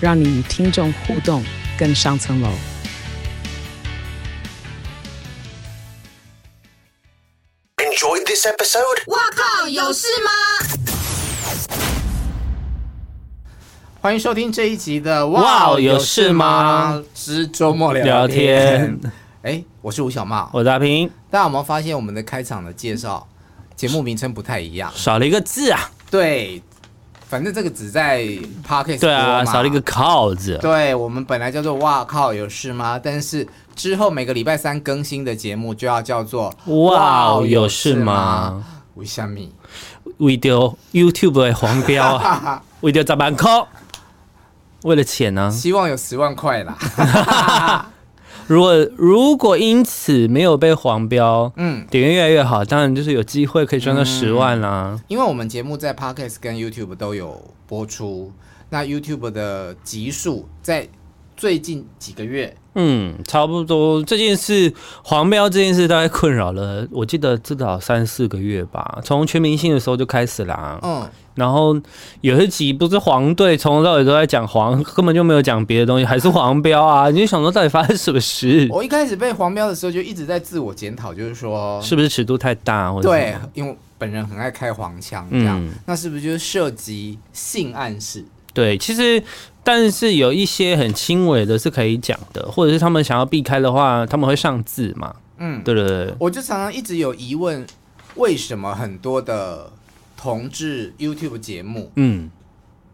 让你与听众互动更上层楼。Enjoyed this episode？哇靠，有事吗？欢迎收听这一集的哇，有事吗？之周末聊聊天。哎，我是吴小茂，我是阿平。大家有没有发现我们的开场的介绍节目名称不太一样，少了一个字啊？对，反正这个只在 Podcast 对啊，少了一个靠字。对，我们本来叫做哇靠，有事吗？但是之后每个礼拜三更新的节目就要叫做哇，有事吗？为什么？为了 YouTube 的黄标啊，为了十万块。为了钱呢、啊？希望有十万块啦。如果如果因此没有被黄标，嗯，点阅越来越好，当然就是有机会可以赚到十万啦、嗯。因为我们节目在 Podcast 跟 YouTube 都有播出，那 YouTube 的集数在最近几个月，嗯，差不多这件事黄标这件事大概困扰了，我记得至少三四个月吧，从全明星的时候就开始啦。嗯。然后有一集不是黄队从头到尾都在讲黄，根本就没有讲别的东西，还是黄标啊！你就想说到底发生什么事？我一开始被黄标的时候就一直在自我检讨，就是说是不是尺度太大？或者对，因为本人很爱开黄腔，这样、嗯、那是不是就是涉及性暗示？对，其实但是有一些很轻微的是可以讲的，或者是他们想要避开的话，他们会上字嘛？嗯，对对对。我就常常一直有疑问，为什么很多的。同志 YouTube 节目，嗯，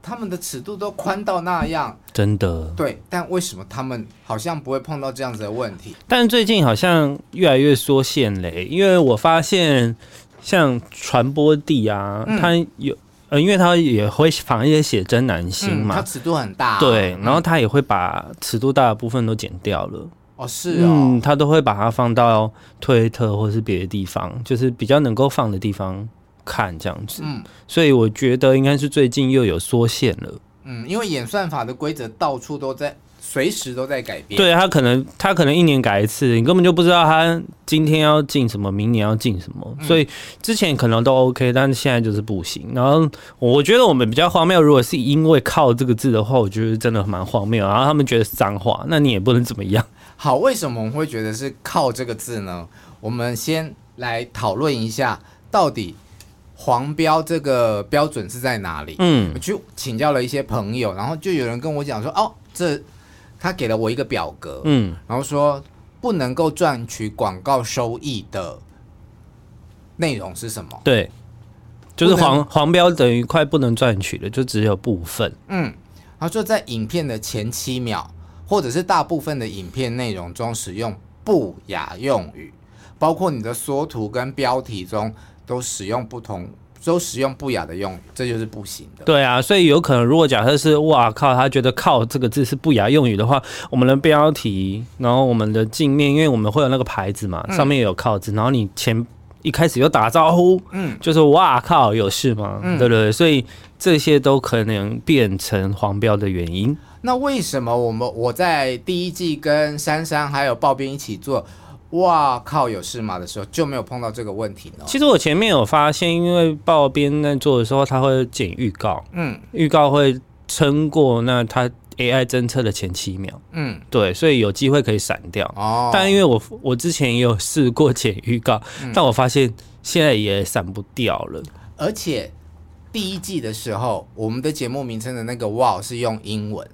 他们的尺度都宽到那样，真的对，但为什么他们好像不会碰到这样子的问题？但最近好像越来越缩限嘞，因为我发现像传播地啊，嗯、他有呃，因为他也会仿一些写真男星嘛，他、嗯、尺度很大、啊，对，然后他也会把尺度大的部分都剪掉了。哦，是哦，嗯，他都会把它放到推特或是别的地方，就是比较能够放的地方。看这样子，嗯，所以我觉得应该是最近又有缩线了，嗯，因为演算法的规则到处都在，随时都在改变。对，他可能他可能一年改一次，你根本就不知道他今天要进什么，明年要进什么，嗯，所以之前可能都 OK，但是现在就是不行。然后我觉得我们比较荒谬，如果是因为靠这个字的话，我觉得真的蛮荒谬。然后他们觉得是脏话，那你也不能怎么样。好，为什么我们会觉得是靠这个字呢？我们先来讨论一下到底。黄标这个标准是在哪里？嗯，我去请教了一些朋友，然后就有人跟我讲说，哦，这他给了我一个表格，嗯，然后说不能够赚取广告收益的内容是什么？对，就是黄黄标等于快不能赚取的，就只有部分。嗯，他说在影片的前七秒，或者是大部分的影片内容中使用不雅用语，包括你的缩图跟标题中。都使用不同，都使用不雅的用语，这就是不行的。对啊，所以有可能，如果假设是哇靠，他觉得“靠”这个字是不雅用语的话，我们的标题，然后我们的镜面，因为我们会有那个牌子嘛，上面也有“靠”字，然后你前一开始又打招呼，嗯，就是哇靠，有事吗？嗯，对对对，所以这些都可能变成黄标的原因。那为什么我们我在第一季跟珊珊还有暴编一起做？哇靠！有事吗的时候就没有碰到这个问题呢。其实我前面有发现，因为报编在做的时候，他会剪预告，嗯，预告会撑过那他 AI 侦测的前七秒，嗯，对，所以有机会可以闪掉。哦，但因为我我之前也有试过剪预告，嗯，但我发现现在也闪不掉了。而且第一季的时候，我们的节目名称的那个哇是用英文。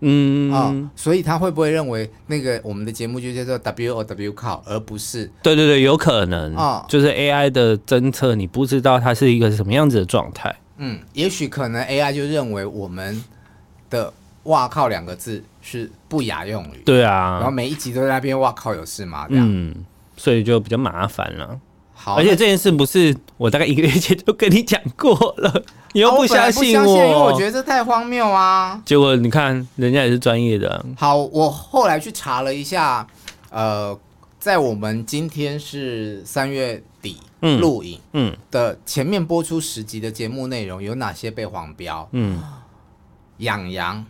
嗯啊、哦，所以他会不会认为那个我们的节目就叫做 W O W 靠，而不是？对对对，有可能啊，哦、就是 AI 的侦测，你不知道它是一个什么样子的状态。嗯，也许可能 AI 就认为我们的“哇靠”两个字是不雅用语。对啊，然后每一集都在那边“哇靠”有事吗？这样，嗯，所以就比较麻烦了。好，而且这件事不是我大概一个月前就跟你讲过了，你又不相信我，啊、我因为我觉得这太荒谬啊。结果你看，人家也是专业的。好，我后来去查了一下，呃，在我们今天是三月底录影，嗯的前面播出十集的节目内容有哪些被黄标？嗯，养羊，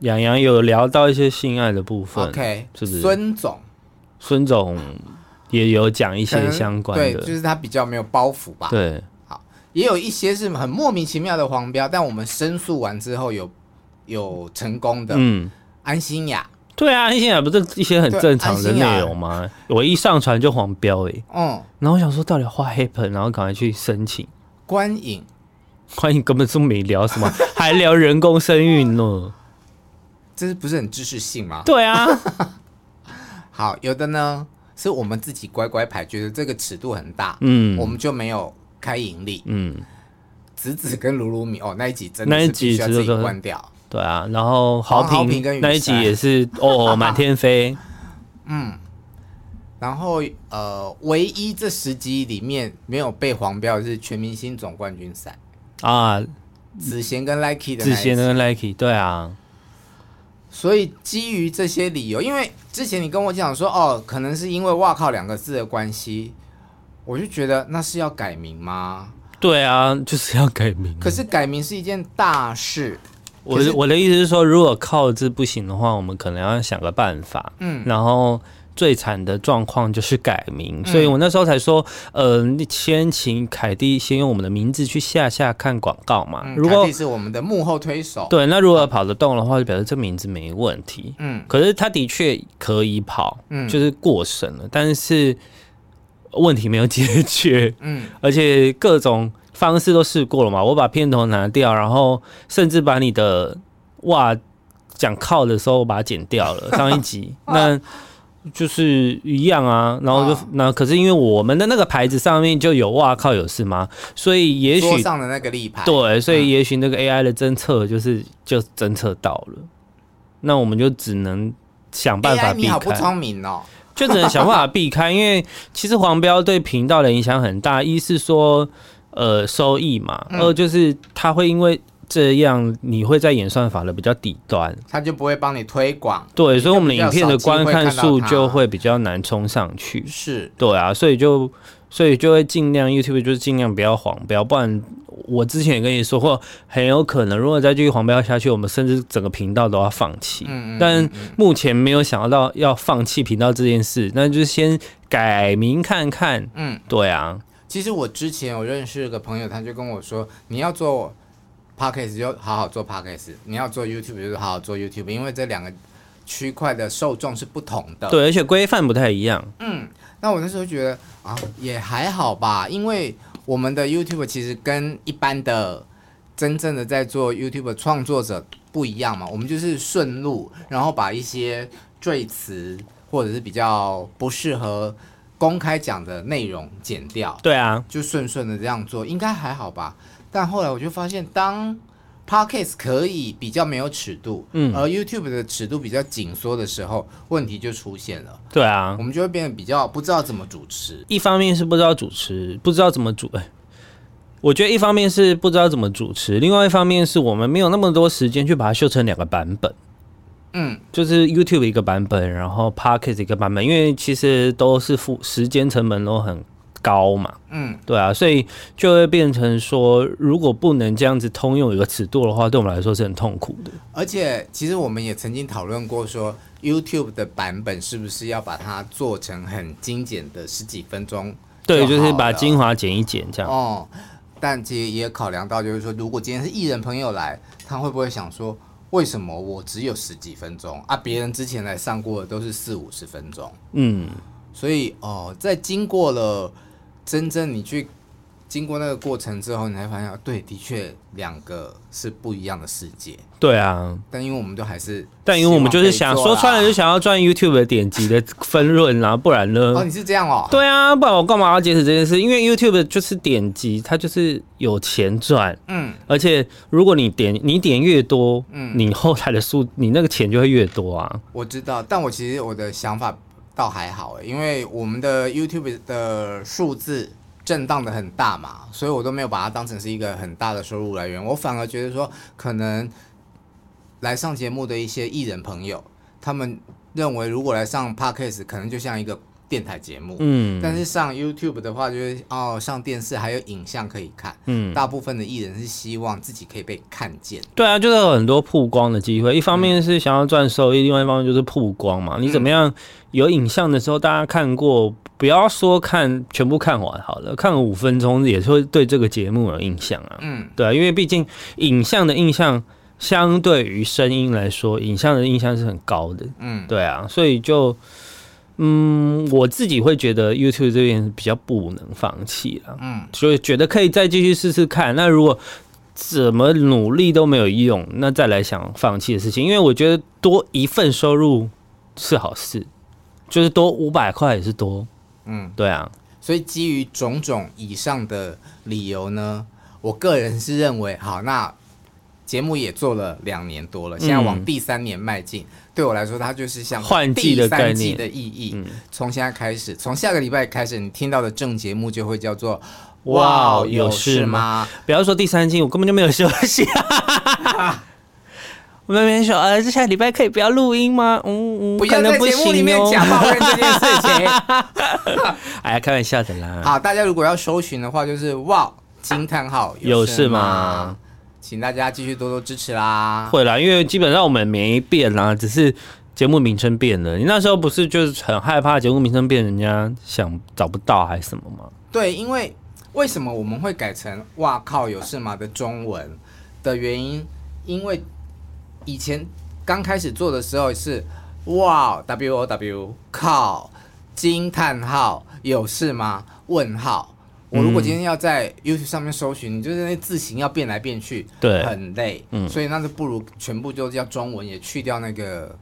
养羊有聊到一些性爱的部分，OK，是不是？孙总，孙总。也有讲一些相关的，对，就是他比较没有包袱吧。对，好，也有一些是很莫名其妙的黄标，但我们申诉完之后有有成功的。嗯，安心雅，对啊，安心雅不是一些很正常的内容吗？我一上传就黄标哎、欸，嗯，然后我想说到底画黑盆，然后赶快去申请。观影，观影根本就没聊什么，还聊人工生育呢，这是不是很知识性吗？对啊，好，有的呢。是我们自己乖乖牌，觉得这个尺度很大，嗯，我们就没有开盈利，嗯。子子跟鲁鲁米哦，那一集真的是必须要自己关掉，对啊。然后豪平跟那一集也是 哦，满天飞，嗯。然后呃，唯一这十集里面没有被黄标的是全明星总冠军赛啊，子贤跟 Likey 的子贤跟 Likey，对啊。所以基于这些理由，因为之前你跟我讲说，哦，可能是因为“哇靠”两个字的关系，我就觉得那是要改名吗？对啊，就是要改名。可是改名是一件大事。我我的意思是说，如果靠字不行的话，我们可能要想个办法。嗯，然后。最惨的状况就是改名，所以我那时候才说，呃，先请凯蒂先用我们的名字去下下看广告嘛。如果是我们的幕后推手，对，那如果跑得动的话，就表示这名字没问题。嗯，可是他的确可以跑，嗯，就是过审了，但是问题没有解决。嗯，而且各种方式都试过了嘛，我把片头拿掉，然后甚至把你的哇讲靠的时候我把它剪掉了，上一集 那。就是一样啊，然后就、哦、那可是因为我们的那个牌子上面就有哇靠有事吗？所以也许上的那个立牌对，所以也许那个 AI 的侦测就是就侦测到了，嗯、那我们就只能想办法避开。你好不聪明哦，就只能想办法避开，因为其实黄标对频道的影响很大，一是说呃收益嘛，嗯、二就是它会因为。这样你会在演算法的比较底端，他就不会帮你推广。对，所以我们的影片的观看数就会比较难冲上去。是，对啊，所以就所以就会尽量 YouTube 就是尽量不要黄标，不然我之前也跟你说过，很有可能如果再继续黄标下去，我们甚至整个频道都要放弃。嗯嗯。但目前没有想到要放弃频道这件事，那就先改名看看。嗯，对啊。其实我之前有认识一个朋友，他就跟我说，你要做。Podcast 就好好做 Podcast，你要做 YouTube 就是好好做 YouTube，因为这两个区块的受众是不同的。对，而且规范不太一样。嗯，那我那时候觉得啊，也还好吧，因为我们的 YouTube 其实跟一般的真正的在做 YouTube 创作者不一样嘛，我们就是顺路，然后把一些赘词或者是比较不适合公开讲的内容剪掉。对啊，就顺顺的这样做，应该还好吧。但后来我就发现，当 Podcast 可以比较没有尺度，嗯，而 YouTube 的尺度比较紧缩的时候，问题就出现了。对啊，我们就会变得比较不知道怎么主持。一方面是不知道主持，不知道怎么主，哎，我觉得一方面是不知道怎么主持，另外一方面是我们没有那么多时间去把它修成两个版本。嗯，就是 YouTube 一个版本，然后 Podcast 一个版本，因为其实都是付时间成本都很高嘛，嗯，对啊，所以就会变成说，如果不能这样子通用一个尺度的话，对我们来说是很痛苦的。而且，其实我们也曾经讨论过，说 YouTube 的版本是不是要把它做成很精简的十几分钟？对，就是把精华剪一剪这样。哦，但其实也考量到，就是说，如果今天是艺人朋友来，他会不会想说，为什么我只有十几分钟啊？别人之前来上过的都是四五十分钟。嗯，所以哦，在经过了。真正你去经过那个过程之后，你才发现，对，的确两个是不一样的世界。对啊，但因为我们都还是，但因为我们就是想说穿了就想要赚 YouTube 的点击的分润啊，不然呢？哦，你是这样哦？对啊，不然我干嘛要坚持这件事？因为 YouTube 就是点击，它就是有钱赚。嗯，而且如果你点你点越多，嗯，你后台的数你那个钱就会越多啊。我知道，但我其实我的想法。倒还好，因为我们的 YouTube 的数字震荡的很大嘛，所以我都没有把它当成是一个很大的收入来源。我反而觉得说，可能来上节目的一些艺人朋友，他们认为如果来上 Podcast，可能就像一个。电台节目，嗯，但是上 YouTube 的话，就是哦，上电视还有影像可以看，嗯，大部分的艺人是希望自己可以被看见，对啊，就是有很多曝光的机会，一方面是想要赚收益，嗯，另外一方面就是曝光嘛。你怎么样有影像的时候，大家看过，不要说看全部看完好了，看个五分钟也是会对这个节目有印象啊，嗯，对啊，因为毕竟影像的印象相对于声音来说，影像的印象是很高的，嗯，对啊，所以就。嗯，我自己会觉得 YouTube 这边比较不能放弃了，嗯，所以觉得可以再继续试试看。那如果怎么努力都没有用，那再来想放弃的事情。因为我觉得多一份收入是好事，就是多五百块也是多，嗯，对啊。所以基于种种以上的理由呢，我个人是认为，好，那节目也做了两年多了，现在往第三年迈进。嗯对我来说，它就是像换季的概念的意义。从现在开始，从下个礼拜开始，你听到的正节目就会叫做“哇，有事吗？”不要说第三季，我根本就没有休息。我们没说，呃，这下礼拜可以不要录音吗？嗯嗯，不要在节目里面讲抱怨这件事情。哎呀，开玩笑的啦。好，大家如果要搜寻的话，就是“哇，惊叹号，有事吗？”请大家继续多多支持啦！会啦，因为基本上我们没变啦，只是节目名称变了。你那时候不是就是很害怕节目名称变，人家想找不到还是什么吗？对，因为为什么我们会改成“哇靠有事吗”的中文的原因，因为以前刚开始做的时候是“哇 w o w 靠惊叹号有事吗？”问号。我如果今天要在 YouTube 上面搜寻，你就是那字形要变来变去，对，很累，嗯，所以那就不如全部就叫中文，也去掉那个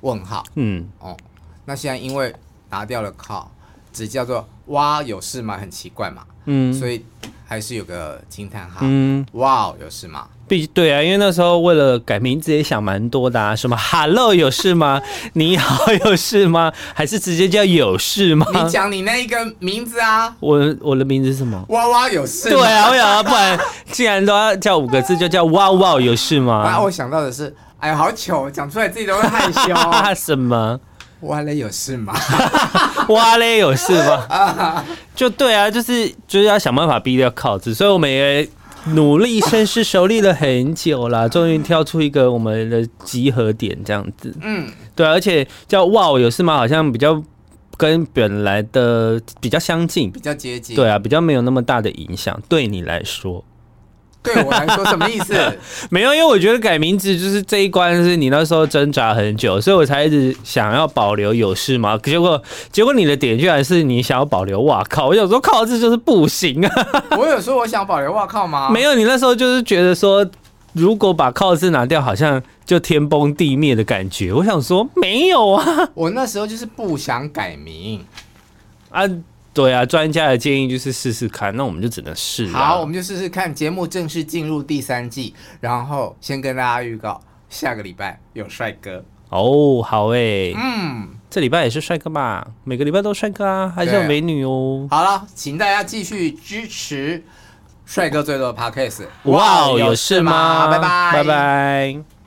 问号，嗯，哦，那现在因为拿掉了靠，只叫做哇有事吗？很奇怪嘛，嗯，所以还是有个惊叹号，嗯，哇有事吗？必对啊，因为那时候为了改名字也想蛮多的啊，什么 “Hello” 有事吗？你好有事吗？还是直接叫有事吗？你讲你那一个名字啊，我我的名字是什么？哇哇有事？对啊，我想啊，不然既然都要叫五个字，就叫哇哇有事吗？啊，我想到的是，哎呀，好糗，讲出来自己都会害羞。什么？哇嘞有事吗？哇嘞有事吗？就对啊，就是就是要想办法逼掉靠子，所以我们也。努力深思熟虑了很久啦，终于挑出一个我们的集合点，这样子。嗯，对，而且叫哇有事吗？好像比较跟本来的比较相近，比较接近。对啊，比较没有那么大的影响，对你来说。对我来说什么意思？没有，因为我觉得改名字就是这一关是你那时候挣扎很久，所以我才一直想要保留有事吗？结果结果你的点居然是你想要保留哇靠！我有时候靠字就是不行啊。我有说我想保留哇靠吗？没有，你那时候就是觉得说，如果把靠字拿掉，好像就天崩地灭的感觉。我想说没有啊，我那时候就是不想改名啊。对啊，专家的建议就是试试看，那我们就只能试。好，我们就试试看。节目正式进入第三季，然后先跟大家预告，下个礼拜有帅哥哦。好诶，嗯，这礼拜也是帅哥嘛？每个礼拜都帅哥啊，还是有美女哦。好了，请大家继续支持帅哥最多的 Podcast。哇，有事吗？拜拜，拜拜。